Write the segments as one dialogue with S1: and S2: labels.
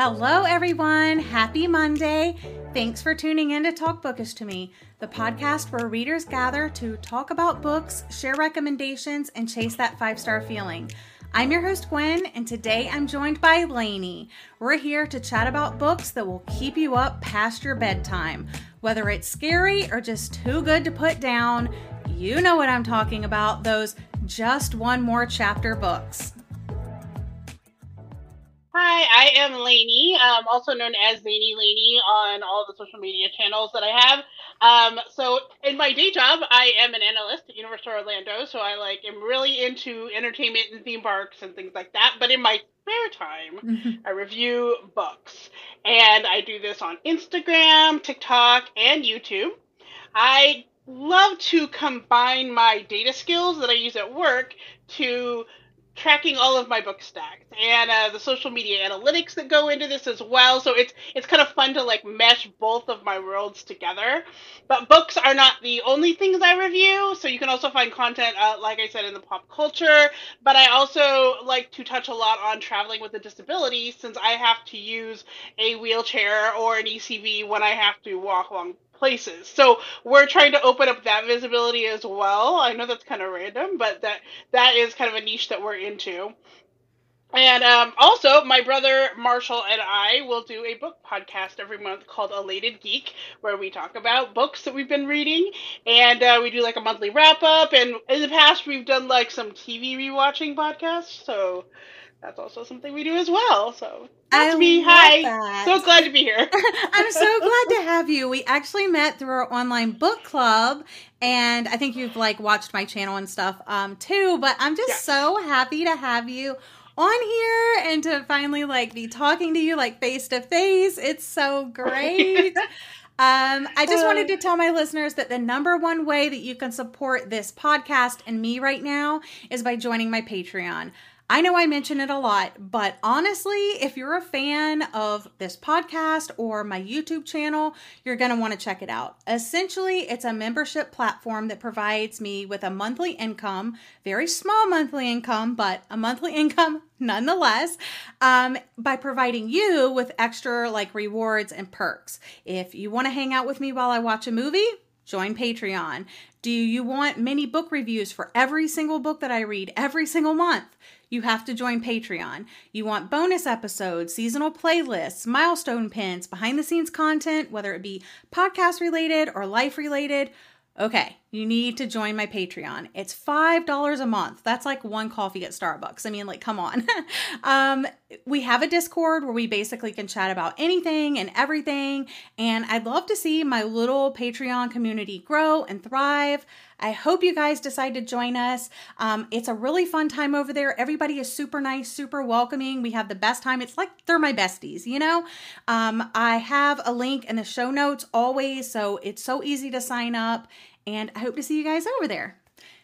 S1: Hello, everyone. Happy Monday. Thanks for tuning in to Talk Bookish to Me, the podcast where readers gather to talk about books, share recommendations, and chase that five star feeling. I'm your host, Gwen, and today I'm joined by Lainey. We're here to chat about books that will keep you up past your bedtime. Whether it's scary or just too good to put down, you know what I'm talking about those just one more chapter books.
S2: Hi, I am Lainey, um, also known as Zany Lainey on all the social media channels that I have. Um, so in my day job, I am an analyst at Universal Orlando, so I like am really into entertainment and theme parks and things like that. But in my spare time, mm-hmm. I review books, and I do this on Instagram, TikTok, and YouTube. I love to combine my data skills that I use at work to tracking all of my book stacks and uh, the social media analytics that go into this as well. So it's it's kind of fun to like mesh both of my worlds together. But books are not the only things I review. So you can also find content, uh, like I said, in the pop culture. But I also like to touch a lot on traveling with a disability since I have to use a wheelchair or an ECV when I have to walk long places. So we're trying to open up that visibility as well. I know that's kind of random, but that that is kind of a niche that we're into. And um, also, my brother Marshall and I will do a book podcast every month called Elated Geek, where we talk about books that we've been reading, and uh, we do like a monthly wrap up. And in the past, we've done like some TV rewatching podcasts. So that's also something we do as well. So that's I me. Hi. That. So glad to be here.
S1: I'm so glad to have you. We actually met through our online book club and I think you've like watched my channel and stuff um too, but I'm just so happy to have you on here and to finally like be talking to you like face to face. It's so great. Um, I just wanted to tell my listeners that the number one way that you can support this podcast and me right now is by joining my Patreon. I know I mention it a lot, but honestly, if you're a fan of this podcast or my YouTube channel, you're going to want to check it out. Essentially, it's a membership platform that provides me with a monthly income, very small monthly income, but a monthly income nonetheless, um, by providing you with extra like rewards and perks. If you want to hang out with me while I watch a movie, join Patreon. Do you want mini book reviews for every single book that I read every single month? you have to join Patreon. You want bonus episodes, seasonal playlists, milestone pins, behind the scenes content, whether it be podcast related or life related. Okay, you need to join my Patreon. It's $5 a month. That's like one coffee at Starbucks. I mean, like, come on. um, we have a Discord where we basically can chat about anything and everything. And I'd love to see my little Patreon community grow and thrive. I hope you guys decide to join us. Um, it's a really fun time over there. Everybody is super nice, super welcoming. We have the best time. It's like they're my besties, you know? Um, I have a link in the show notes always, so it's so easy to sign up and I hope to see you guys over there.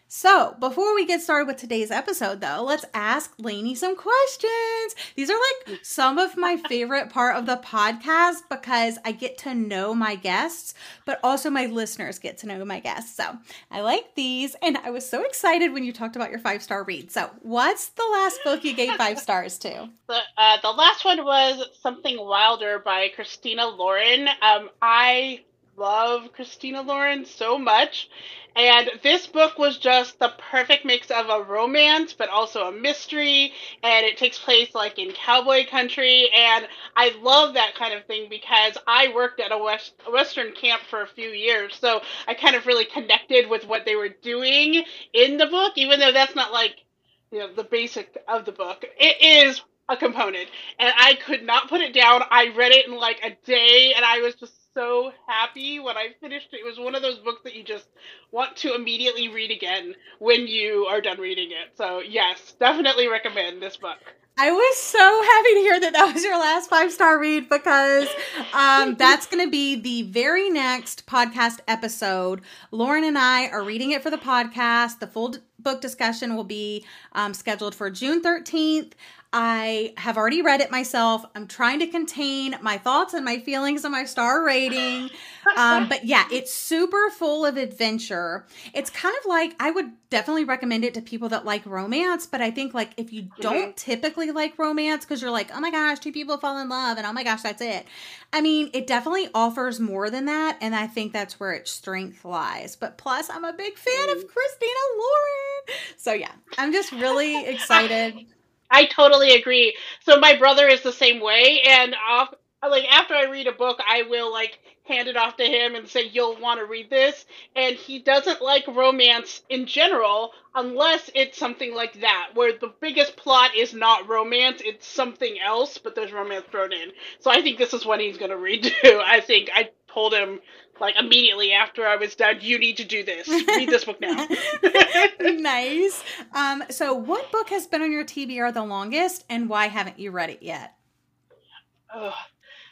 S1: So, before we get started with today's episode, though, let's ask Lainey some questions. These are like some of my favorite part of the podcast because I get to know my guests, but also my listeners get to know my guests. So, I like these, and I was so excited when you talked about your five star read. So, what's the last book you gave five stars to?
S2: The, uh, the last one was Something Wilder by Christina Lauren. Um, I love Christina Lauren so much. And this book was just the perfect mix of a romance, but also a mystery. And it takes place like in cowboy country. And I love that kind of thing because I worked at a West, Western camp for a few years. So I kind of really connected with what they were doing in the book, even though that's not like, you know, the basic of the book. It is a component. And I could not put it down. I read it in like a day and I was just so happy when I finished it. It was one of those books that you just want to immediately read again when you are done reading it. So, yes, definitely recommend this book.
S1: I was so happy to hear that that was your last five star read because um, that's going to be the very next podcast episode. Lauren and I are reading it for the podcast. The full book discussion will be um, scheduled for June 13th. I have already read it myself. I'm trying to contain my thoughts and my feelings and my star rating. Um, but yeah, it's super full of adventure. It's kind of like I would definitely recommend it to people that like romance, but I think like if you don't mm-hmm. typically like romance because you're like, oh my gosh, two people fall in love and oh my gosh, that's it. I mean, it definitely offers more than that, and I think that's where its strength lies. But plus, I'm a big fan of mm. Christina Lauren. So yeah, I'm just really excited.
S2: I totally agree. So my brother is the same way, and off, like after I read a book, I will like hand it off to him and say you'll want to read this. And he doesn't like romance in general unless it's something like that, where the biggest plot is not romance, it's something else, but there's romance thrown in. So I think this is what he's gonna read too. I think I told him like immediately after I was done, you need to do this. Read this book now.
S1: nice. Um, so what book has been on your TBR the longest and why haven't you read it yet?
S2: Ugh.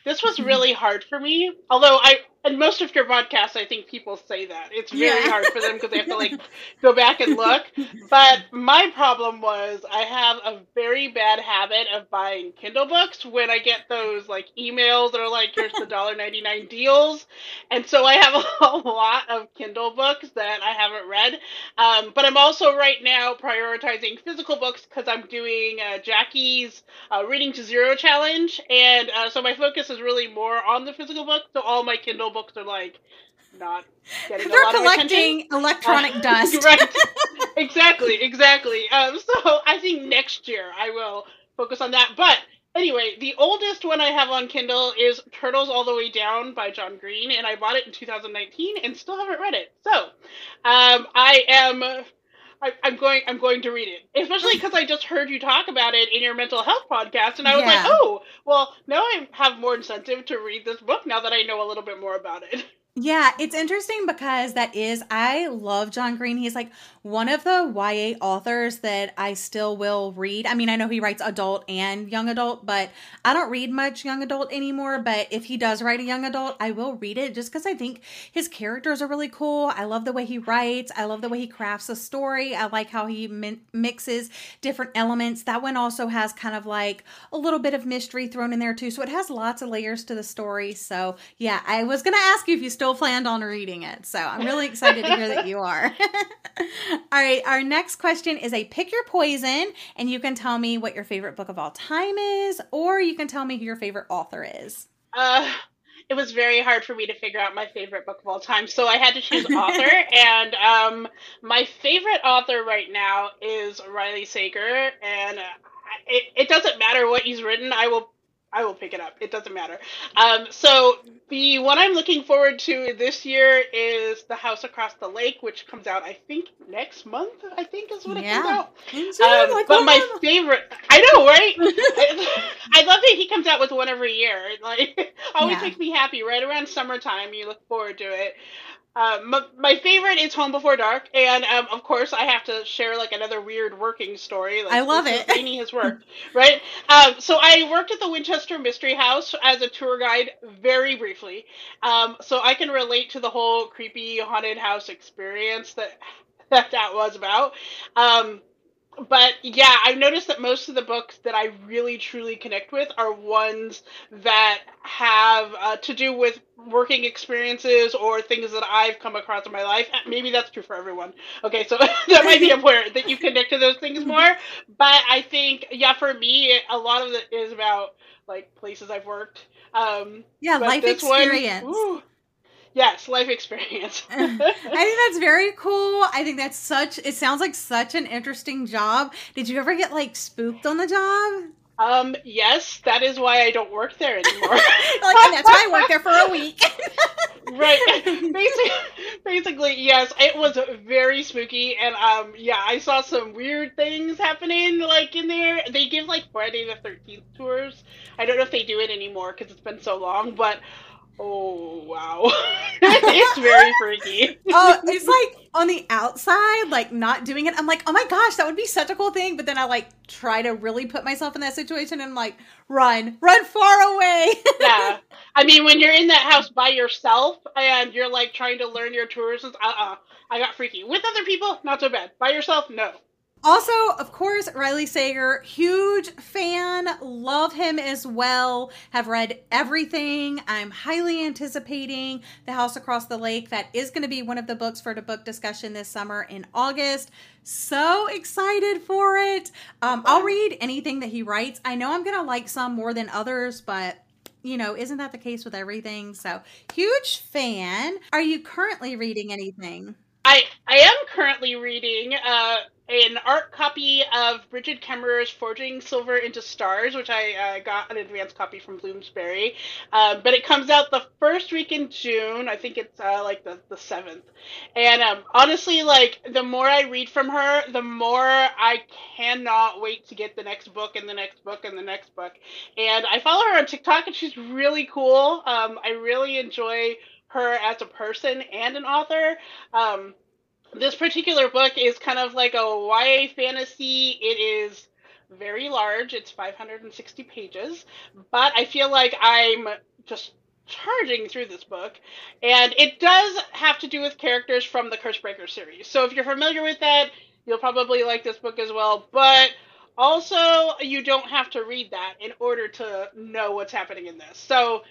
S2: This was really hard for me. Although I and most of your podcasts, I think people say that it's very yeah. hard for them because they have to like go back and look. But my problem was I have a very bad habit of buying Kindle books when I get those like emails that are like, "Here's the dollar ninety nine deals," and so I have a lot of Kindle books that I haven't read. Um, but I'm also right now prioritizing physical books because I'm doing uh, Jackie's uh, Reading to Zero challenge, and uh, so my focus is really more on the physical book. So all my Kindle books are like not getting They're a lot collecting
S1: of electronic uh, dust.
S2: right. exactly, exactly. Um, so I think next year I will focus on that. But anyway, the oldest one I have on Kindle is Turtles All the Way Down by John Green, and I bought it in 2019 and still haven't read it. So um, I am. I, am going. I'm going to read it, especially because I just heard you talk about it in your mental health podcast, and I was yeah. like, "Oh, well, now I have more incentive to read this book now that I know a little bit more about it."
S1: Yeah, it's interesting because that is, I love John Green. He's like one of the YA authors that I still will read. I mean, I know he writes adult and young adult, but I don't read much young adult anymore. But if he does write a young adult, I will read it just because I think his characters are really cool. I love the way he writes, I love the way he crafts a story. I like how he mixes different elements. That one also has kind of like a little bit of mystery thrown in there too. So it has lots of layers to the story. So yeah, I was going to ask you if you still still planned on reading it. So I'm really excited to hear that you are. all right, our next question is a pick your poison, and you can tell me what your favorite book of all time is, or you can tell me who your favorite author is.
S2: Uh, it was very hard for me to figure out my favorite book of all time, so I had to choose author. and um, my favorite author right now is Riley Sager, and uh, it, it doesn't matter what he's written. I will I will pick it up. It doesn't matter. Um, so the one I'm looking forward to this year is The House Across the Lake, which comes out I think next month. I think is when yeah. it comes out. Um, like, but my favorite, I know, right? I, I, love that he comes out with one every year. Like, always yeah. makes me happy. Right around summertime, you look forward to it. Um, my, my, favorite is Home Before Dark, and um, of course I have to share like another weird working story. Like,
S1: I love it.
S2: Amy has worked, right? Um, so I worked at the Winchester Mystery House as a tour guide, very briefly. Um, so I can relate to the whole creepy haunted house experience that that that was about. Um, but yeah, I've noticed that most of the books that I really truly connect with are ones that have uh, to do with working experiences or things that I've come across in my life. Maybe that's true for everyone. Okay, so that might be a where that you connect to those things more. But I think, yeah, for me, a lot of it is about like places I've worked. Um,
S1: yeah, life experience. One, ooh,
S2: Yes, life experience.
S1: I think that's very cool. I think that's such it sounds like such an interesting job. Did you ever get like spooked on the job?
S2: Um, yes, that is why I don't work there anymore.
S1: like, that's why I work there for a week.
S2: right. Basically, basically, yes, it was very spooky, and um, yeah, I saw some weird things happening like in there. They give like Friday the Thirteenth tours. I don't know if they do it anymore because it's been so long, but Oh wow, it's very freaky.
S1: oh, it's like on the outside, like not doing it. I'm like, oh my gosh, that would be such a cool thing. But then I like try to really put myself in that situation, and I'm like, run, run far away.
S2: yeah, I mean, when you're in that house by yourself and you're like trying to learn your tours, uh, uh I got freaky. With other people, not so bad. By yourself, no.
S1: Also, of course, Riley Sager, huge fan, love him as well. Have read everything. I'm highly anticipating The House Across the Lake. That is going to be one of the books for the book discussion this summer in August. So excited for it. Um, I'll read anything that he writes. I know I'm going to like some more than others, but you know, isn't that the case with everything? So, huge fan. Are you currently reading anything?
S2: I I am currently reading uh, an art copy of Brigid Kemmerer's Forging Silver into Stars, which I uh, got an advance copy from Bloomsbury. Uh, but it comes out the first week in June. I think it's uh, like the, the 7th. And um, honestly, like, the more I read from her, the more I cannot wait to get the next book and the next book and the next book. And I follow her on TikTok, and she's really cool. Um, I really enjoy her as a person and an author. Um, this particular book is kind of like a YA fantasy. It is very large. It's 560 pages, but I feel like I'm just charging through this book, and it does have to do with characters from the Cursebreaker series. So if you're familiar with that, you'll probably like this book as well. But also, you don't have to read that in order to know what's happening in this. So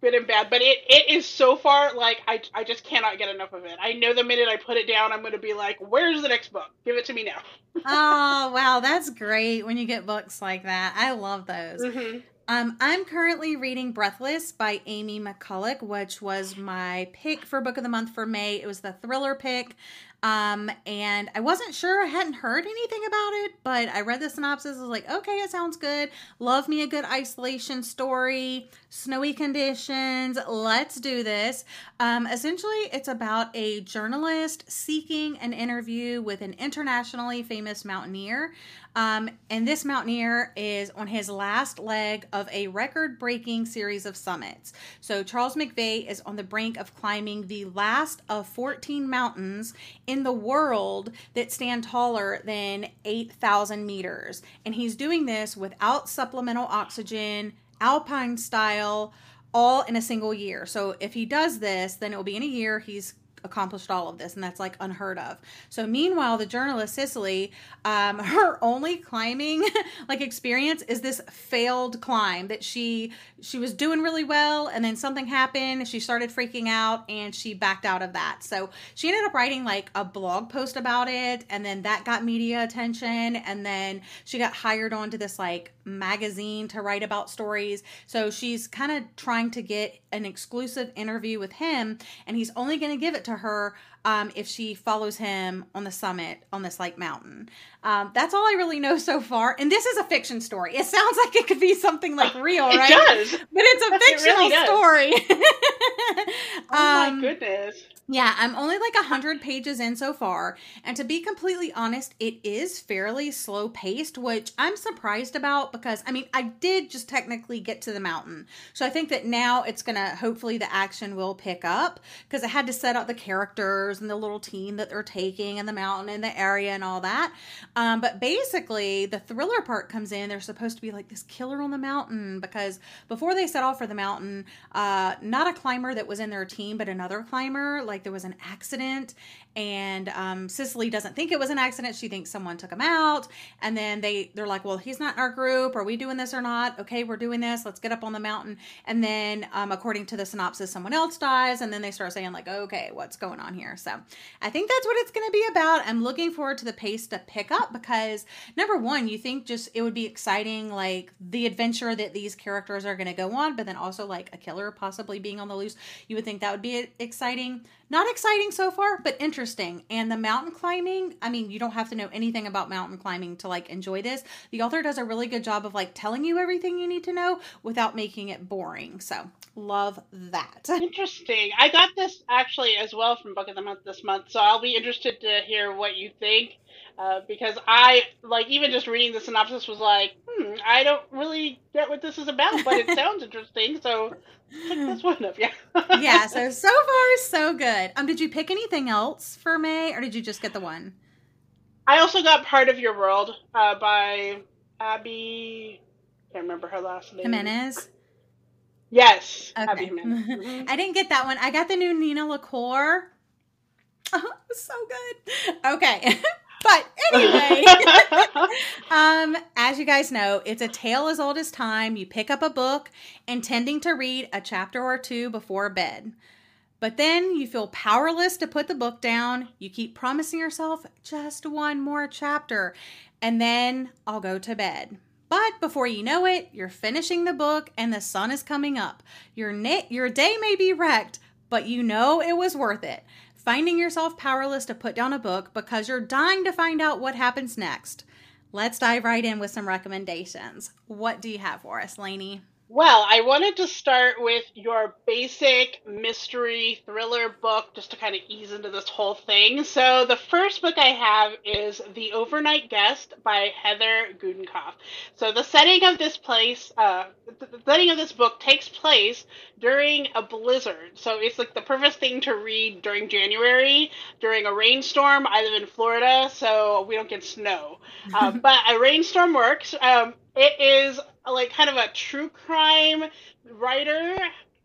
S2: good and bad, but it, it is so far like I, I just cannot get enough of it. I know the minute I put it down, I'm going to be like, "Where's the next book? Give it to me now."
S1: oh wow, that's great when you get books like that. I love those. Mm-hmm. Um, I'm currently reading Breathless by Amy McCulloch, which was my pick for book of the month for May. It was the thriller pick. Um, and I wasn't sure, I hadn't heard anything about it, but I read the synopsis. I was like, okay, it sounds good. Love me a good isolation story, snowy conditions. Let's do this. Um, essentially, it's about a journalist seeking an interview with an internationally famous mountaineer. Um, and this mountaineer is on his last leg of a record breaking series of summits. So, Charles McVeigh is on the brink of climbing the last of 14 mountains in the world that stand taller than 8,000 meters. And he's doing this without supplemental oxygen, alpine style, all in a single year. So, if he does this, then it will be in a year. He's accomplished all of this and that's like unheard of. So meanwhile the journalist Cecily um, her only climbing like experience is this failed climb that she she was doing really well and then something happened she started freaking out and she backed out of that. So she ended up writing like a blog post about it and then that got media attention and then she got hired onto this like magazine to write about stories. So she's kind of trying to get an exclusive interview with him and he's only going to give it to her um, if she follows him on the summit on this like mountain. Um, that's all I really know so far. And this is a fiction story. It sounds like it could be something like real,
S2: it
S1: right?
S2: It does,
S1: but it's a fictional it really story.
S2: oh um, my goodness!
S1: Yeah, I'm only like 100 pages in so far. And to be completely honest, it is fairly slow paced, which I'm surprised about because, I mean, I did just technically get to the mountain. So I think that now it's going to, hopefully, the action will pick up because I had to set up the characters and the little team that they're taking and the mountain and the area and all that. Um, but basically, the thriller part comes in. They're supposed to be like this killer on the mountain because before they set off for the mountain, uh, not a climber that was in their team, but another climber, like, like there was an accident and um, Cecily doesn't think it was an accident. She thinks someone took him out, and then they they're like, "Well, he's not in our group. Are we doing this or not? Okay, we're doing this. Let's get up on the mountain." And then, um, according to the synopsis, someone else dies, and then they start saying like, "Okay, what's going on here?" So, I think that's what it's going to be about. I'm looking forward to the pace to pick up because number one, you think just it would be exciting, like the adventure that these characters are going to go on, but then also like a killer possibly being on the loose. You would think that would be exciting. Not exciting so far, but interesting. And the mountain climbing, I mean, you don't have to know anything about mountain climbing to like enjoy this. The author does a really good job of like telling you everything you need to know without making it boring. So, love that.
S2: Interesting. I got this actually as well from Book of the Month this month, so I'll be interested to hear what you think. Uh, because I like even just reading the synopsis was like, hmm, I don't really get what this is about, but it sounds interesting, so pick this one up. Yeah.
S1: yeah. So so far so good. Um, did you pick anything else for May, or did you just get the one?
S2: I also got Part of Your World uh, by Abby. I Can't remember her last name.
S1: Jimenez.
S2: Yes.
S1: Okay.
S2: Abby Jimenez.
S1: I didn't get that one. I got the new Nina LaCour. Oh, so good. Okay. But anyway, um, as you guys know, it's a tale as old as time. You pick up a book intending to read a chapter or two before bed. But then you feel powerless to put the book down. You keep promising yourself just one more chapter, and then I'll go to bed. But before you know it, you're finishing the book and the sun is coming up. Your, na- your day may be wrecked, but you know it was worth it. Finding yourself powerless to put down a book because you're dying to find out what happens next. Let's dive right in with some recommendations. What do you have for us, Lainey?
S2: Well, I wanted to start with your basic mystery thriller book just to kind of ease into this whole thing. So, the first book I have is The Overnight Guest by Heather Gudenkauf. So, the setting of this place, uh, the setting of this book takes place during a blizzard. So, it's like the perfect thing to read during January, during a rainstorm. I live in Florida, so we don't get snow. Um, but a rainstorm works. Um, it is like kind of a true crime writer,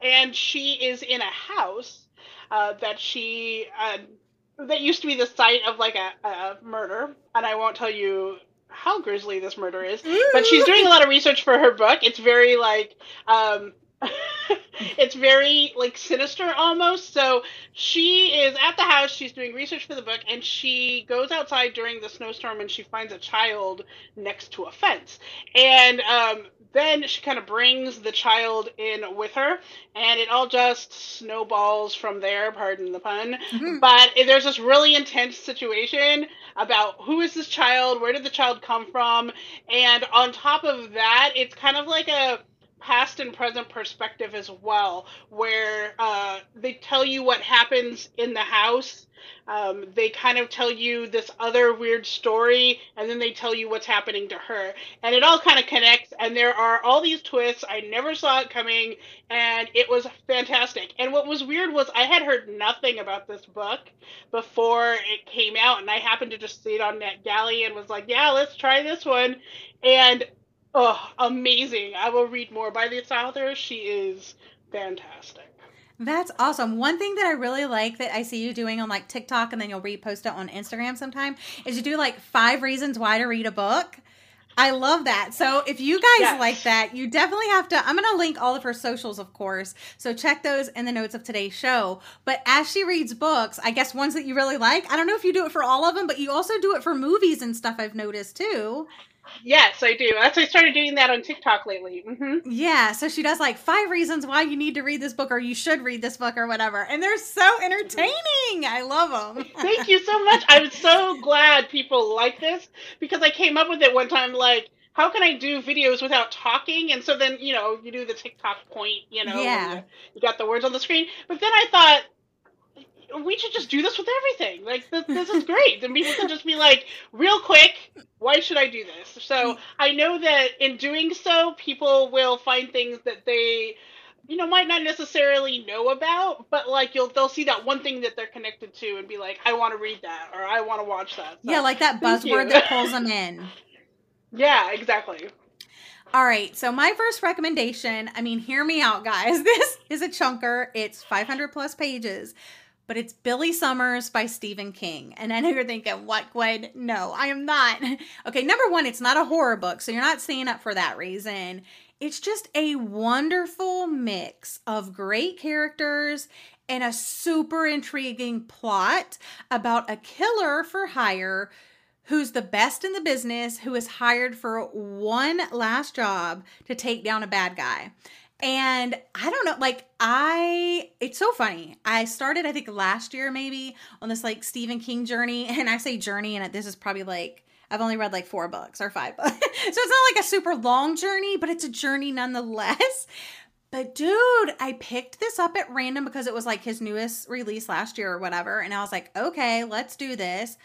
S2: and she is in a house uh, that she uh, that used to be the site of like a, a murder, and I won't tell you how grisly this murder is, but she's doing a lot of research for her book. It's very like um, it's very like sinister almost. So she is at the house, she's doing research for the book, and she goes outside during the snowstorm and she finds a child next to a fence. And um, then she kind of brings the child in with her, and it all just snowballs from there, pardon the pun.
S1: Mhm.
S2: But there's this really intense situation about who is this child, where did the child come from, and on top of that, it's kind of like a past and present perspective as well, where uh, they tell you what happens in the house. Um, they kind of tell you this other weird story, and then they tell you what's happening to her. And it all kind of connects, and there are all these twists. I never saw it coming, and it was fantastic. And what was weird was I had heard nothing about this book before it came out, and I happened to just see it on NetGalley and was like, yeah, let's try this one. And Oh, amazing. I will read more by this author. She is fantastic.
S1: That's awesome. One thing that I really like that I see you doing on like TikTok and then you'll repost it on Instagram sometime is you do like five reasons why to read a book. I love that. So if you guys
S2: Yes.
S1: like that, you definitely have to. I'm going to link all of her socials, of course. So check those in the notes of today's show. But as she reads books, I guess ones that you really like, I don't know if you do it for all of them, but you also do it for movies and stuff, I've noticed too.
S2: Yes, I do. That's I started doing that on TikTok lately. hmm
S1: Yeah, so she does like five reasons why you need to read this book or you should read this book or whatever. And they're so entertaining. I love them.
S2: Thank you so much. I'm so glad people like this because I came up with it one time like how can I do videos without talking? And so then, you know, you do the TikTok point, you know,
S1: Yeah.
S2: you, got the words on the screen. But then I thought we should just do this with everything. Like this, this is great. Then people can just be like, real quick, why should I do this? So I know that in doing so, people will find things that they, you know, might not necessarily know about, but like you'll they'll see that one thing that they're connected to and be like, I want to read that or I want to watch that. So,
S1: Yeah, like that buzzword that pulls them in.
S2: yeah, exactly.
S1: All right, so my first recommendation, I mean, hear me out, guys. This is a chunker. It's 500 plus pages, but it's Billy Summers by Stephen King. And I know you're thinking, what, Gwen? No, I am not. Okay, number one, it's not a horror book, so you're not staying up for that reason. It's just a wonderful mix of great characters and a super intriguing plot about a killer for hire who's the best in the business, who is hired for one last job to take down a bad guy. And I don't know, like, I, it's so funny. I started, I think, last year maybe on this like Stephen King journey. And I say journey, and this is probably like, I've only read like four books or five books. so it's not like a super long journey, but it's a journey nonetheless. But dude, I picked this up at random because it was like his newest release last year or whatever. And I was like, okay, let's do this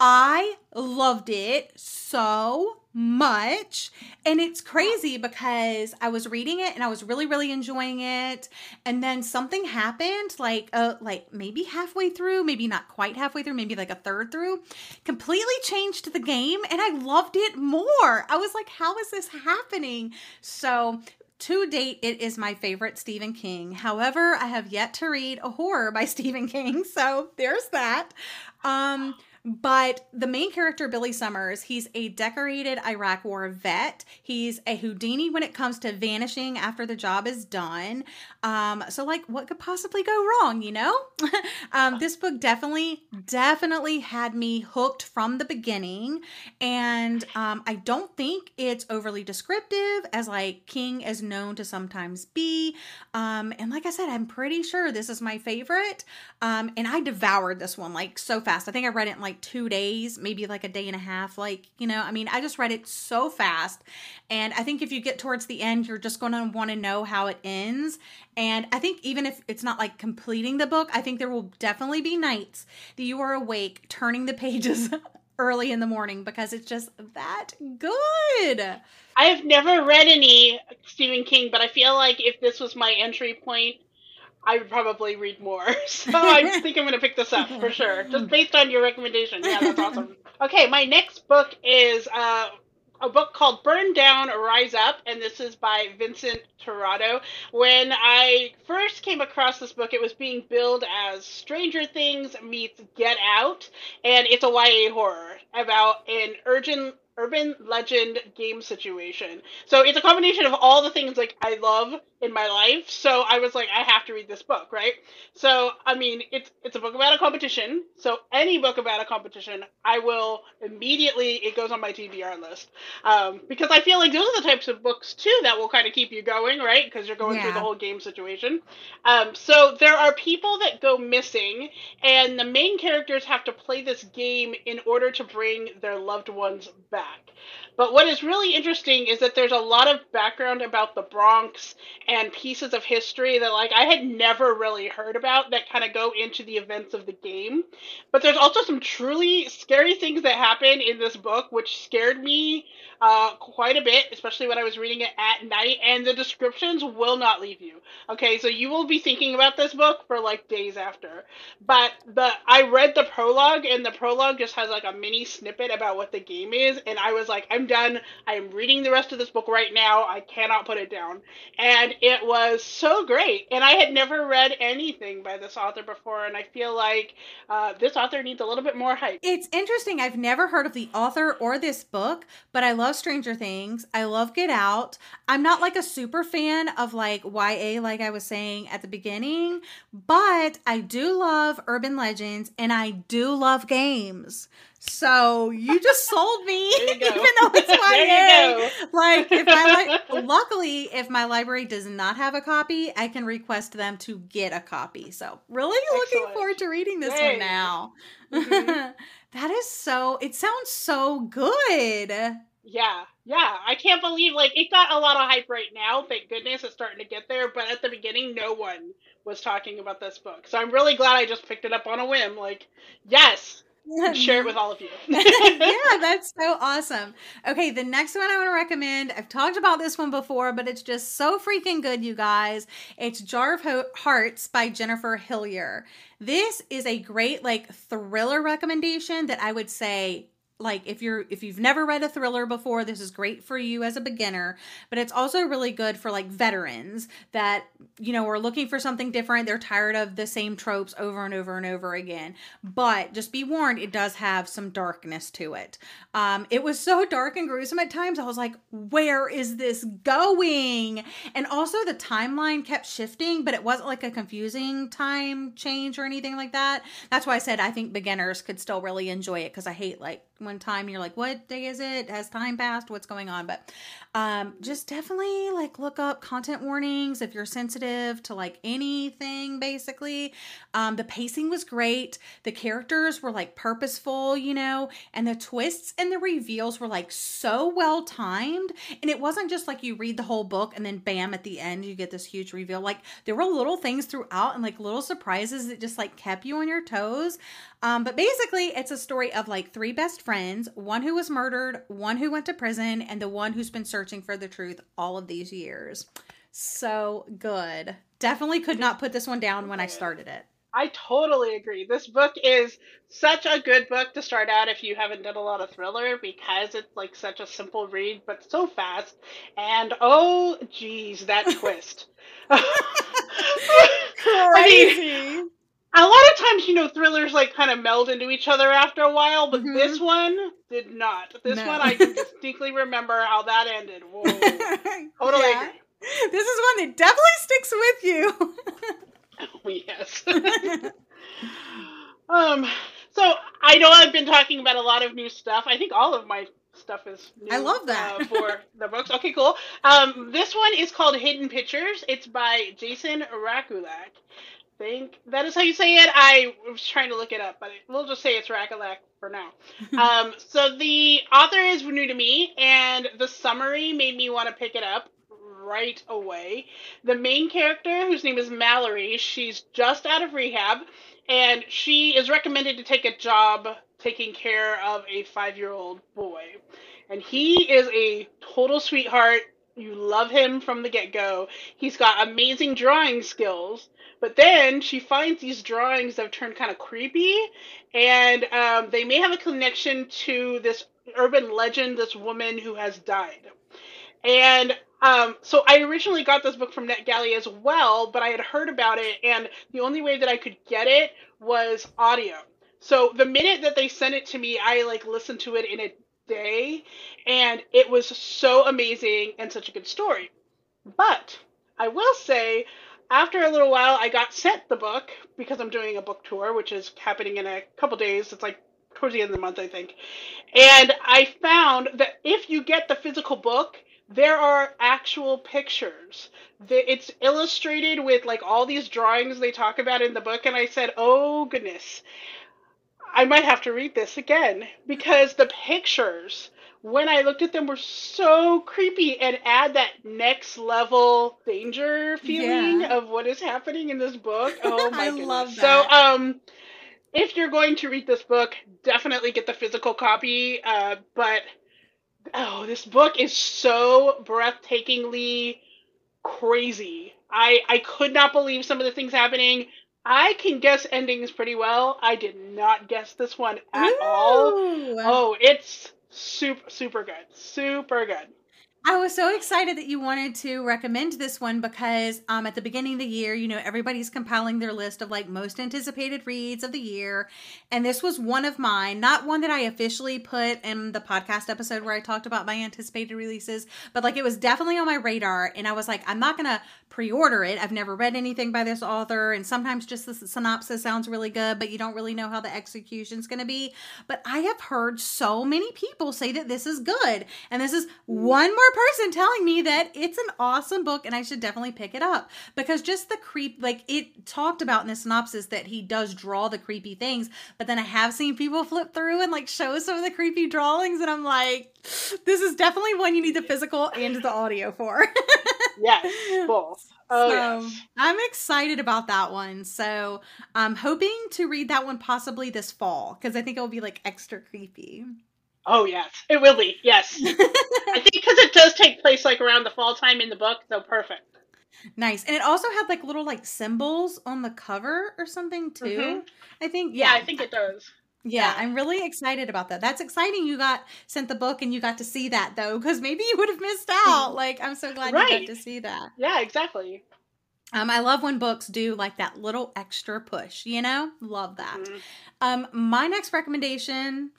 S1: I loved it so much. And it's crazy because I was reading it and I was really, really enjoying it. And then something happened, like uh like maybe halfway through, maybe not quite halfway through, maybe like a third through, completely changed the game and I loved it more. I was like, how is this happening? So to date, it is my favorite Stephen King. However, I have yet to read a horror by Stephen King, so there's that. Um, but the main character, Billy Summers, he's a decorated Iraq War vet. He's a Houdini when it comes to vanishing after the job is done. Um, so, like, what could possibly go wrong, you know? um, this book definitely, definitely had me hooked from the beginning. And um, I don't think it's overly descriptive, as like King is known to sometimes be. Um, and like I said, I'm pretty sure this is my favorite. Um, and I devoured this one like so fast. I think I read it in like like two days, maybe like a day and a half. Like, you know, I mean, I just read it so fast. And I think if you get towards the end, you're just going to want to know how it ends. And I think even if it's not like completing the book, I think there will definitely be nights that you are awake turning the pages early in the morning because it's just that good.
S2: I have never read any Stephen King, but I feel like if this was my entry point, I would probably read more. So I think I'm going to pick this up for sure, just based on your recommendation. Yeah, that's awesome. Okay, my next book is uh, a book called Burn Down, Rise Up, and this is by Vincent Tirado. When I first came across this book, it was being billed as Stranger Things meets Get Out, and it's a YA horror about an urgent urban legend game situation. So it's a combination of all the things like I love in my life. So I was like, I have to read this book, right? So I mean, it's it's a book about a competition. So any book about a competition, I will immediately it goes on my TBR list um, because I feel like those are the types of books too that will kind of keep you going, right? Because you're going yeah. through the whole game situation. Um, so there are people that go missing, and the main characters have to play this game in order to bring their loved ones back But what is really interesting is that there's a lot of background about the Bronx and pieces of history that like I had never really heard about that kind of go into the events of the game. But there's also some truly scary things that happen in this book which scared me uh, quite a bit, especially when I was reading it at night, and the descriptions will not leave you. Okay, so you will be thinking about this book for like days after. But the I read the prologue, and the prologue just has like a mini snippet about what the game is, and I was like, I'm done. I am reading the rest of this book right now. I cannot put it down. And it was so great. And I had never read anything by this author before, and I feel like uh, this author needs a little bit more hype.
S1: It's interesting. I've never heard of the author or this book, but I love Stranger Things. I love Get Out. I'm not like a super fan of like YA, like I was saying at the beginning, but I do love urban legends and I do love games. So you just sold me, even though it's YA. like if I li- luckily, if my library does not have a copy, I can request them to get a copy. So really Excellent. looking forward to reading this Yay. one now. Mm-hmm. that is so. It sounds so good.
S2: Yeah, yeah. I can't believe like it got a lot of hype right now. Thank goodness it's starting to get there. But at the beginning, no one was talking about this book. So I'm really glad I just picked it up on a whim. Like, yes, share it with all of you.
S1: yeah, that's so awesome. Okay, the next one I want to recommend, I've talked about this one before, but it's just so freaking good, you guys. It's Jar of Hearts by Jennifer Hillier. This is a great like thriller recommendation that I would say like if you're if you've never read a thriller before this is great for you as a beginner but it's also really good for like veterans that you know are looking for something different. They're tired of the same tropes over and over and over again. But just be warned it does have some darkness to it. Um it was so dark and gruesome at times i was like where is this going? And also the timeline kept shifting but it wasn't like a confusing time change or anything like that. That's why i said i think beginners could still really enjoy it because i hate like one time you're like, what day is it? Has time passed? What's going on? But um, just definitely like look up content warnings if you're sensitive to like anything, basically. Um, the pacing was great. The characters were like purposeful, you know, and the twists and the reveals were like so well timed. And it wasn't just like you read the whole book and then bam, at the end, you get this huge reveal. Like there were little things throughout and like little surprises that just like kept you on your toes. Um, but basically, it's a story of like three best friends one who was murdered, one who went to prison, and the one who's been searching for the truth all of these years. So good. Definitely could not put this one down when I started it.
S2: I totally agree. This book is such a good book to start out if you haven't done a lot of thriller because it's like such a simple read but so fast. And oh geez, that twist.
S1: Crazy.
S2: I mean, a lot of times, you know, thrillers like kind of meld into each other after a while, but
S1: Mhm.
S2: this one did not. This
S1: No.
S2: one I can distinctly remember how that ended. Whoa. Totally
S1: Yeah.
S2: agree.
S1: This is one that definitely sticks with you.
S2: Oh, yes. um, so I know I've been talking about a lot of new stuff. I think all of my stuff is new.
S1: I love that.
S2: uh, for the books. Okay, cool. Um, this one is called Hidden Pictures. It's by Jason Rekulak. Think that is how you say it. I was trying to look it up, but we'll just say it's Rekulak for now. um, so the author is new to me, and the summary made me want to pick it up right away. The main character, whose name is Mallory, she's just out of rehab, and she is recommended to take a job taking care of a five year old boy. And he is a total sweetheart. You love him from the get go. He's got amazing drawing skills. But then she finds these drawings that have turned kind of creepy, and um, they may have a connection to this urban legend, this woman who has died. And um, so I originally got this book from NetGalley as well, but I had heard about it, and the only way that I could get it was audio. So the minute that they sent it to me, I like listened to it in a day, and it was so amazing and such a good story. But I will say, after a little while, I got sent the book because I'm doing a book tour, which is happening in a couple days. It's like towards the end of the month, I think. And I found that if you get the physical book, there are actual pictures. It's illustrated with like all these drawings they talk about in the book, and I said, "Oh goodness, I might have to read this again because the pictures." When I looked at them, were so creepy and add that next level danger feeling
S1: Yeah.
S2: of what is happening in this book. Oh my
S1: I
S2: goodness!
S1: love
S2: So, um, if you're going to read this book, definitely get the physical copy. Uh, but oh, this book is so breathtakingly crazy. I I could not believe some of the things happening. I can guess endings pretty well. I did not guess this one at all. Oh, it's super super good. Super good.
S1: I was so excited that you wanted to recommend this one because um, at the beginning of the year, you know, everybody's compiling their list of like most anticipated reads of the year. And this was one of mine, not one that I officially put in the podcast episode where I talked about my anticipated releases, but like it was definitely on my radar. And I was like, I'm not going to pre order it. I've never read anything by this author. And sometimes just the synopsis sounds really good, but you don't really know how the execution's going to be. But I have heard so many people say that this is good. And this is one more person telling me that it's an awesome book and I should definitely pick it up because just the creep, like it talked about in the synopsis that he does draw the creepy things, but then I have seen people flip through and like show some of the creepy drawings, and I'm like, this is definitely one you need the physical and the audio for.
S2: Yes, both. Oh
S1: so
S2: yes.
S1: I'm excited about that one. So I'm hoping to read that one possibly this fall because I think it will be like extra creepy.
S2: Oh yes. It will be. Yes. I think because it does take place like around the fall time in the book, so perfect.
S1: Nice. And it also had like little like symbols on the cover or something too.
S2: Mhm.
S1: I think
S2: Yeah,
S1: yeah,
S2: I think it does.
S1: yeah. I'm really excited about that. That's exciting you got sent the book and you got to see that though cuz maybe you would have missed out. Like I'm so glad you got to see that.
S2: Yeah, exactly.
S1: Um I love when books do like that little extra push, you know? Love that.
S2: Mhm.
S1: Um, my next recommendation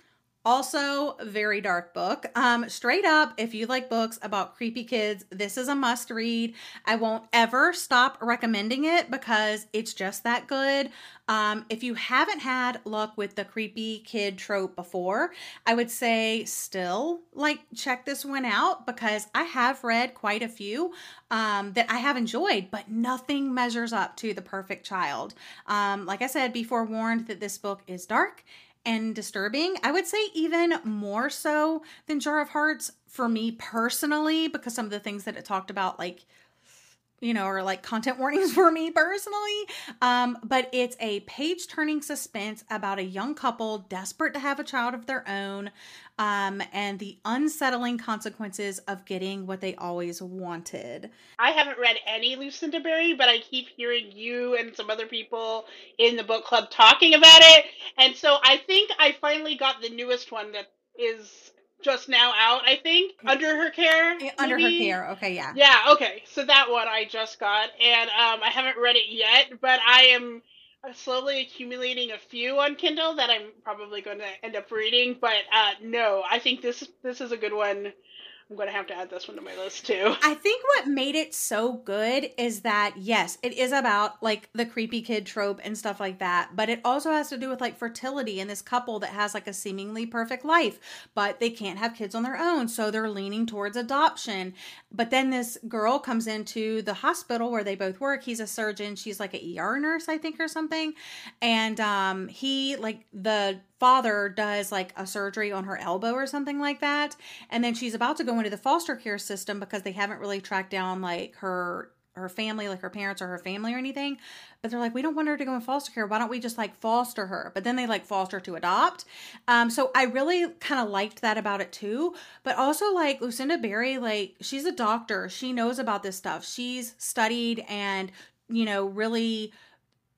S1: Also, very dark book. Um, straight up, if you like books about creepy kids, this is a must read. I won't ever stop recommending it because it's just that good. Um, if you haven't had luck with the creepy kid trope before, I would say still like check this one out because I have read quite a few um, that I have enjoyed, but nothing measures up to The Perfect Child. Um, like I said, be forewarned that this book is dark and disturbing. I would say even more so than Jar of Hearts for me personally, because some of the things that it talked about, like, you know, or like content warnings for me personally. Um, but it's a page turning suspense about a young couple desperate to have a child of their own um, and the unsettling consequences of getting what they always wanted.
S2: I haven't read any Lucinda Berry, but I keep hearing you and some other people in the book club talking about it. And so I think I finally got the newest one that is just now out, I think, under her care.
S1: Under her care, okay, yeah.
S2: Yeah, okay. So that one I just got, and um, I haven't read it yet, but I am slowly accumulating a few on Kindle that I'm probably going to end up reading. But uh, no, I think this this is a good one I'm going to have to add this one to my list too.
S1: I think what made it so good is that, yes, it is about like the creepy kid trope and stuff like that, but it also has to do with like fertility and this couple that has like a seemingly perfect life, but they can't have kids on their own. So they're leaning towards adoption. But then this girl comes into the hospital where they both work. He's a surgeon. She's like an ER nurse, I think, or something. And um, he, like, the father does like a surgery on her elbow or something like that and then she's about to go into the foster care system because they haven't really tracked down like her her family like her parents or her family or anything but they're like we don't want her to go in foster care. Why don't we just like foster her? But then they like foster to adopt. Um so i really kind of liked that about it too but also like lucinda berry like she's a doctor. She knows about this stuff. She's studied and you know really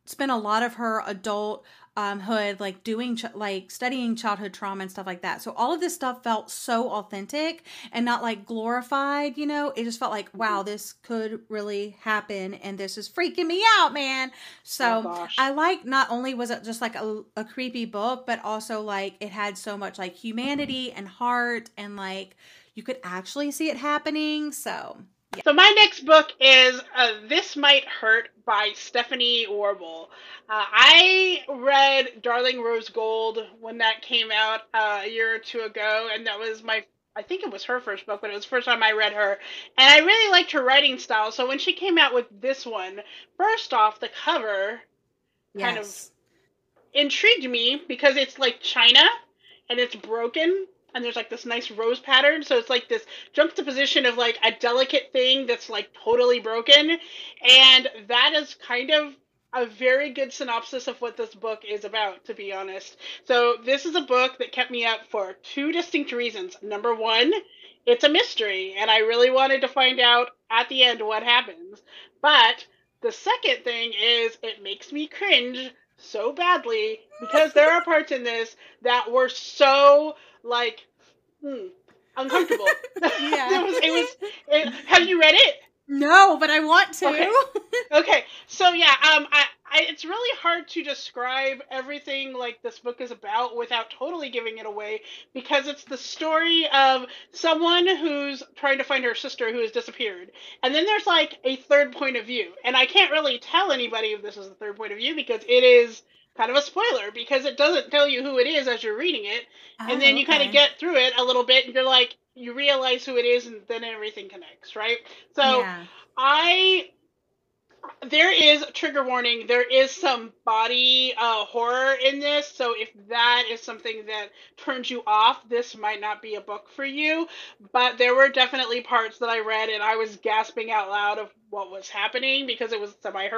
S1: spent a lot of her adult um, hood, like doing, ch- like studying childhood trauma and stuff like that. So all of this stuff felt so authentic and not like glorified, you know? It just felt like, wow, mm-hmm. this could really happen and this is freaking me out, man. So oh, I like not only was it just like a, a creepy book, but also like it had so much like humanity and heart and like you could actually see it happening. So
S2: so my next book is uh, This Might Hurt by Stephanie Wrobel. Uh, I read Darling Rose Gold when that came out uh, a year or two ago, and that was my I think it was her first book, but it was the first time I read her. And I really liked her writing style. So when she came out with this one, first off, the cover yes. kind of intrigued me because it's like China and it's broken and there's like this nice rose pattern. So it's like this juxtaposition of like a delicate thing that's like totally broken. And that is kind of a very good synopsis of what this book is about to be honest. So this is a book that kept me up for two distinct reasons. Number one it's a mystery and i really wanted to find out at the end what happens. But the second thing is it makes me cringe so badly because there are parts in this that were so like hmm, uncomfortable. yeah, it was. It was. It, have you read it?
S1: No, but I want to.
S2: Okay. okay. So yeah, um, I, I, it's really hard to describe everything like this book is about without totally giving it away because it's the story of someone who's trying to find her sister who has disappeared, and then there's like a third point of view, and I can't really tell anybody if this is the third point of view because it is kind of a spoiler because it doesn't tell you who it is as you're reading it, oh, and then you okay. kind of get through it a little bit, and you're like, you realize who it is, and then everything connects, right? So yeah. I there is trigger warning. There is some body uh, horror in this, so if that is something that turns you off, this might not be a book for you. But there were definitely parts that I read and I was gasping out loud of what was happening because it was semi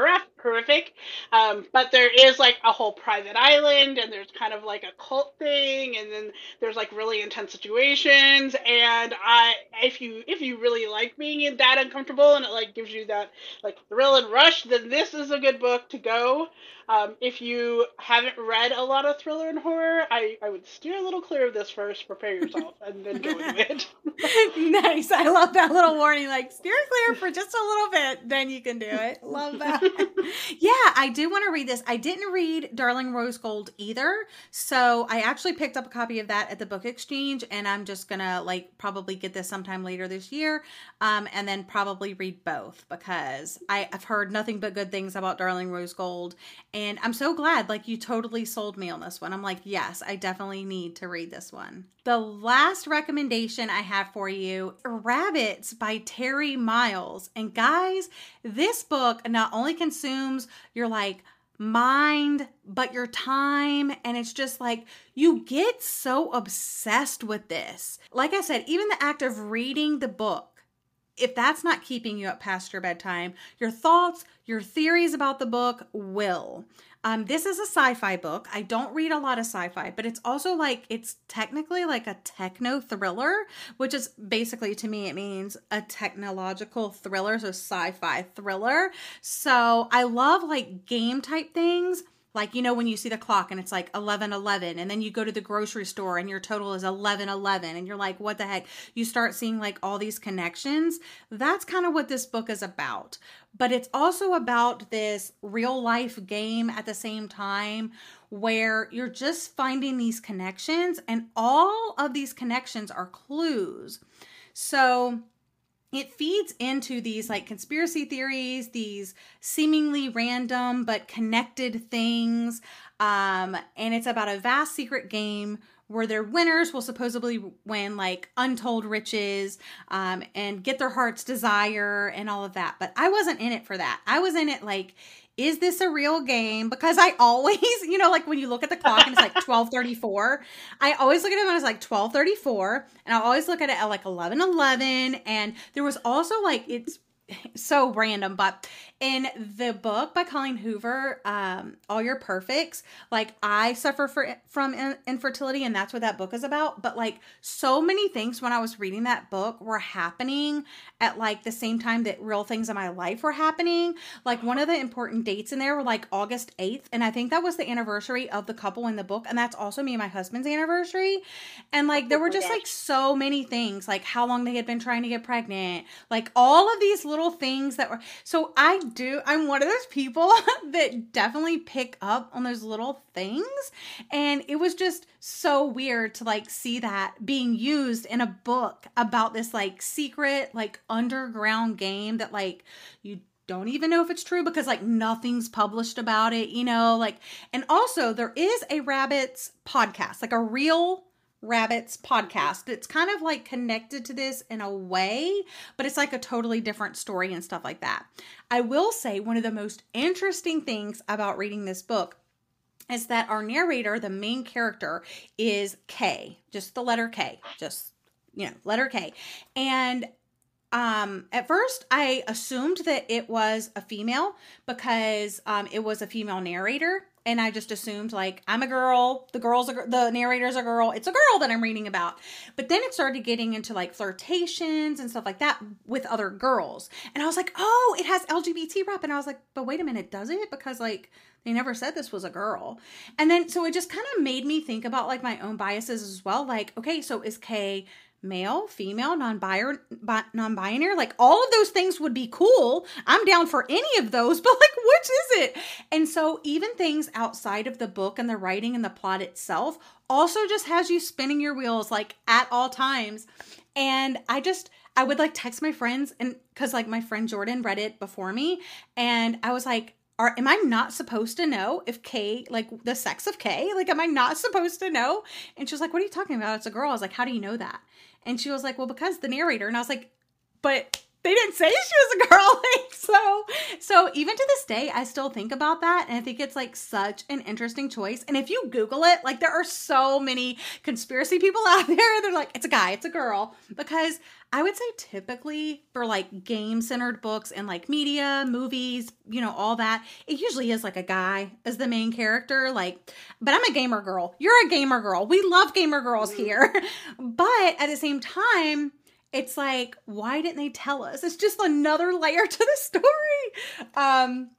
S2: horrific. Um, but there is like a whole private island, and there's kind of like a cult thing, and then there's like really intense situations. And I, if you if you really like being in that uncomfortable, and it like gives you that like thrill and rush, then this is a good book to go. Um, if you haven't read a lot of thriller and horror, I, I would steer a little clear of this first, prepare yourself, and then go into it.
S1: Nice. I love that little warning. Like, steer clear for just a little bit, then you can do it. Love that. yeah, I do want to read this. I didn't read Darling Rose Gold either. So I actually picked up a copy of that at the book exchange, and I'm just going to, like, probably get this sometime later this year um, and then probably read both because I, I've heard nothing but good things about Darling Rose Gold. And I'm so glad, like, you totally sold me on this one. I'm like, yes, I definitely need to read this one. The last recommendation I have for you Rabbits by Terry Miles. And guys, this book not only consumes your like mind, but your time. And it's just like you get so obsessed with this. Like I said, even the act of reading the book if that's not keeping you up past your bedtime, your thoughts, your theories about the book will. Um, this is a sci-fi book. I don't read a lot of sci-fi, but it's also like it's technically like a techno thriller, which is basically to me it means a technological thriller, so sci-fi thriller. So I love like game type things like, you know, when you see the clock and it's like 11 11, and then you go to the grocery store and your total is 11 11, and you're like, what the heck? You start seeing like all these connections. That's kind of what this book is about. But it's also about this real life game at the same time where you're just finding these connections, and all of these connections are clues. So, it feeds into these like conspiracy theories, these seemingly random but connected things. Um, and it's about a vast secret game where their winners will supposedly win like untold riches um, and get their heart's desire and all of that. But I wasn't in it for that. I was in it like is this a real game? Because I always, you know, like when you look at the clock and it's like 1234, I always look at it when it's like 1234 and I always look at it at like 1111. And there was also like, it's so random, but in the book by Colleen Hoover, um, All Your Perfects, like I suffer for, from infertility, and that's what that book is about. But like so many things when I was reading that book were happening at like the same time that real things in my life were happening. Like one of the important dates in there were like August 8th, and I think that was the anniversary of the couple in the book, and that's also me and my husband's anniversary. And like there were just like so many things, like how long they had been trying to get pregnant, like all of these little things that were so I do I'm one of those people that definitely pick up on those little things. And it was just so weird to like see that being used in a book about this like secret like underground game that like you don't even know if it's true because like nothing's published about it, you know, like and also there is a rabbits podcast, like a real Rabbits podcast. It's kind of like connected to this in a way, but it's like a totally different story and stuff like that. I will say one of the most interesting things about reading this book is that our narrator, the main character, is K, just the letter K, just, you know, letter K. And um at first i assumed that it was a female because um it was a female narrator and I just assumed like I'm a girl, the girl's a, the narrator's a girl, it's a girl that I'm reading about. But then it started getting into like flirtations and stuff like that with other girls, and I was like, oh, it has LGBT rep, and I was like, but wait a minute, does it? Because like they never said this was a girl, and then so it just kind of made me think about like my own biases as well. Like, okay, so is Kay male, female, non-binary, non-binary, like all of those things would be cool. I'm down for any of those, but like which is it? And so even things outside of the book and the writing and the plot itself also just has you spinning your wheels like at all times. And I just I would like text my friends and cuz like my friend Jordan read it before me and I was like are am I not supposed to know if K like the sex of K? Like am I not supposed to know? And she was like, "What are you talking about? It's a girl." I was like, "How do you know that?" And she was like, well, because the narrator. And I was like, but they didn't say she was a girl. so, so even to this day, I still think about that. And I think it's like such an interesting choice. And if you Google it, like there are so many conspiracy people out there. They're like, it's a guy, it's a girl. Because I would say typically for like game centered books and like media, movies, you know, all that, it usually is like a guy as the main character. Like, but I'm a gamer girl. You're a gamer girl. We love gamer girls mm. here. but at the same time, it's like why didn't they tell us it's just another layer to the story um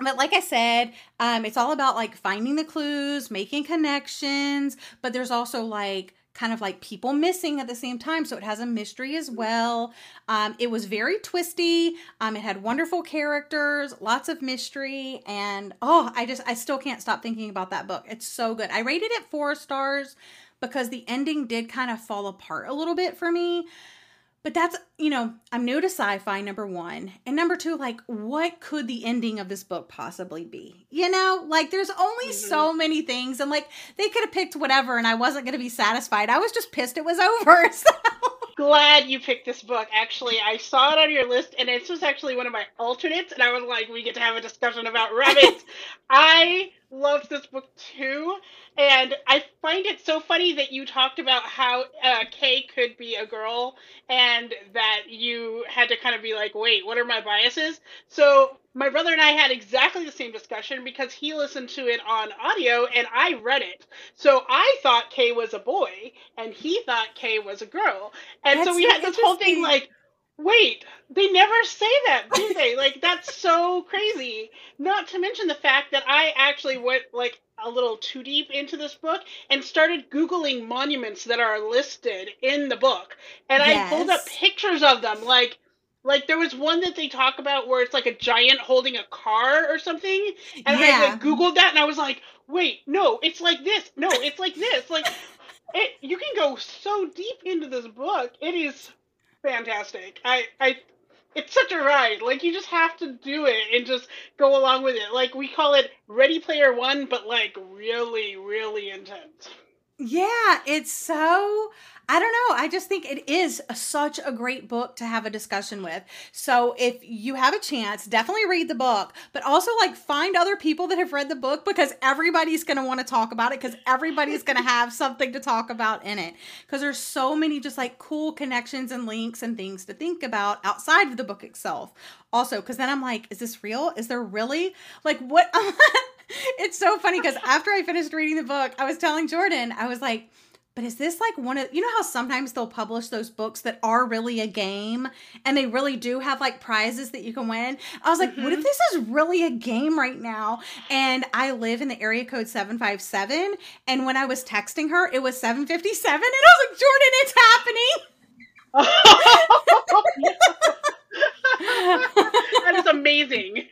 S1: but like i said um it's all about like finding the clues making connections but there's also like kind of like people missing at the same time. So it has a mystery as well. Um, it was very twisty. Um, it had wonderful characters, lots of mystery, and oh, I just I still can't stop thinking about that book. It's so good. I rated it four stars because the ending did kind of fall apart a little bit for me. But that's, you know, I'm new to sci fi, number one. And number two, like, what could the ending of this book possibly be? You know, like, there's only mm-hmm. so many things. And, like, they could have picked whatever and I wasn't going to be satisfied. I was just pissed it was over. So.
S2: Glad you picked this book. Actually, I saw it on your list and this was actually one of my alternates. And I was like, we get to have a discussion about rabbits. I loved this book too. And I find it so funny that you talked about how uh, Kay could be a girl and that you had to kind of be like, wait, what are my biases? So my brother and I had exactly the same discussion because he listened to it on audio and I read it. So I thought Kay was a boy and he thought Kay was a girl. And That's so we had this whole thing like, wait, they never say that, do they? like that's so crazy. Not to mention the fact that I actually went like a little too deep into this book and started googling monuments that are listed in the book and yes. i pulled up pictures of them like like there was one that they talk about where it's like a giant holding a car or something and yeah. i like, googled that and i was like wait no it's like this no it's like this like it you can go so deep into this book it is fantastic i i it's such a ride. Like you just have to do it and just go along with it. Like we call it Ready Player One, but like really, really intense.
S1: Yeah, it's so I don't know. I just think it is such a great book to have a discussion with. So if you have a chance, definitely read the book, but also like find other people that have read the book because everybody's going to want to talk about it because everybody's going to have something to talk about in it. Because there's so many just like cool connections and links and things to think about outside of the book itself. Also, because then I'm like, is this real? Is there really like what? it's so funny because after I finished reading the book, I was telling Jordan, I was like, but is this like one of you know how sometimes they'll publish those books that are really a game and they really do have like prizes that you can win? I was like, mm-hmm. what if mm-hmm. this is really a game right now? And I live in the area code 757 and when I was texting her, it was 757 and I was like,
S2: Jordan, it's happening. that is amazing.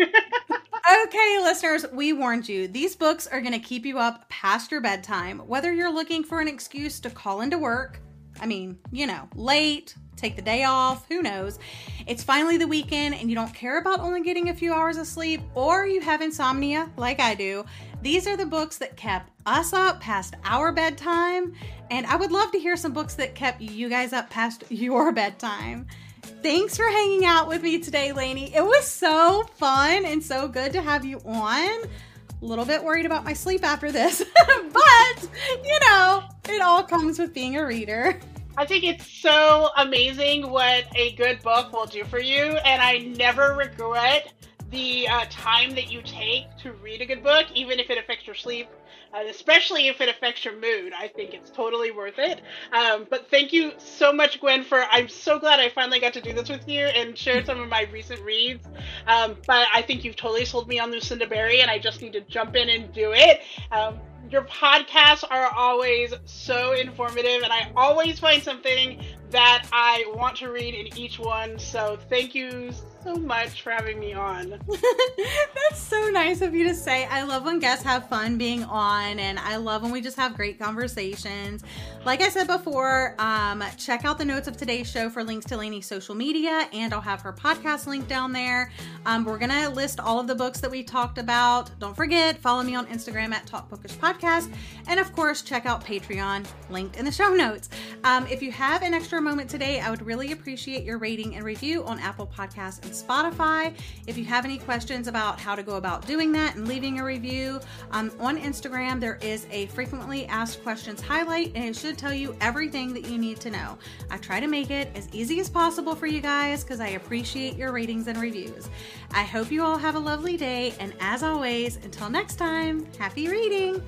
S1: okay, listeners, we warned you. These books are going to keep you up past your bedtime, whether you're looking for an excuse to call into work. I mean, you know, late, take the day off, who knows. It's finally the weekend and you don't care about only getting a few hours of sleep or you have insomnia like I do. These are the books that kept us up past our bedtime, and I would love to hear some books that kept you guys up past your bedtime. Thanks for hanging out with me today, Lainey. It was so fun and so good to have you on. A little bit worried about my sleep after this, but you know, it all comes with being a reader.
S2: I think it's so amazing what a good book will do for you, and I never regret the uh, time that you take to read a good book, even if it affects your sleep, uh, especially if it affects your mood. I think it's totally worth it. Um, but thank you so much, Gwen, for I'm so glad I finally got to do this with you and share some of my recent reads. Um, but I think you've totally sold me on Lucinda Berry, and I just need to jump in and do it. Um, your podcasts are always so informative, and I always find something that I want to read in each one. So thank you so much for having me on.
S1: That's so nice of you to say. I love when guests have fun being on, and I love when we just have great conversations. Like I said before, um, check out the notes of today's show for links to Lainey's social media, and I'll have her podcast link down there. Um, we're going to list all of the books that we talked about. Don't forget, follow me on Instagram at Talk Bookish Podcast, and of course, check out Patreon, linked in the show notes. Um, if you have an extra moment today, I would really appreciate your rating and review on Apple Podcasts and Spotify. If you have any questions about how to go about doing that and leaving a review, um, on Instagram there is a frequently asked questions highlight and it should tell you everything that you need to know. I try to make it as easy as possible for you guys because I appreciate your ratings and reviews. I hope you all have a lovely day, and as always, until next time, happy reading!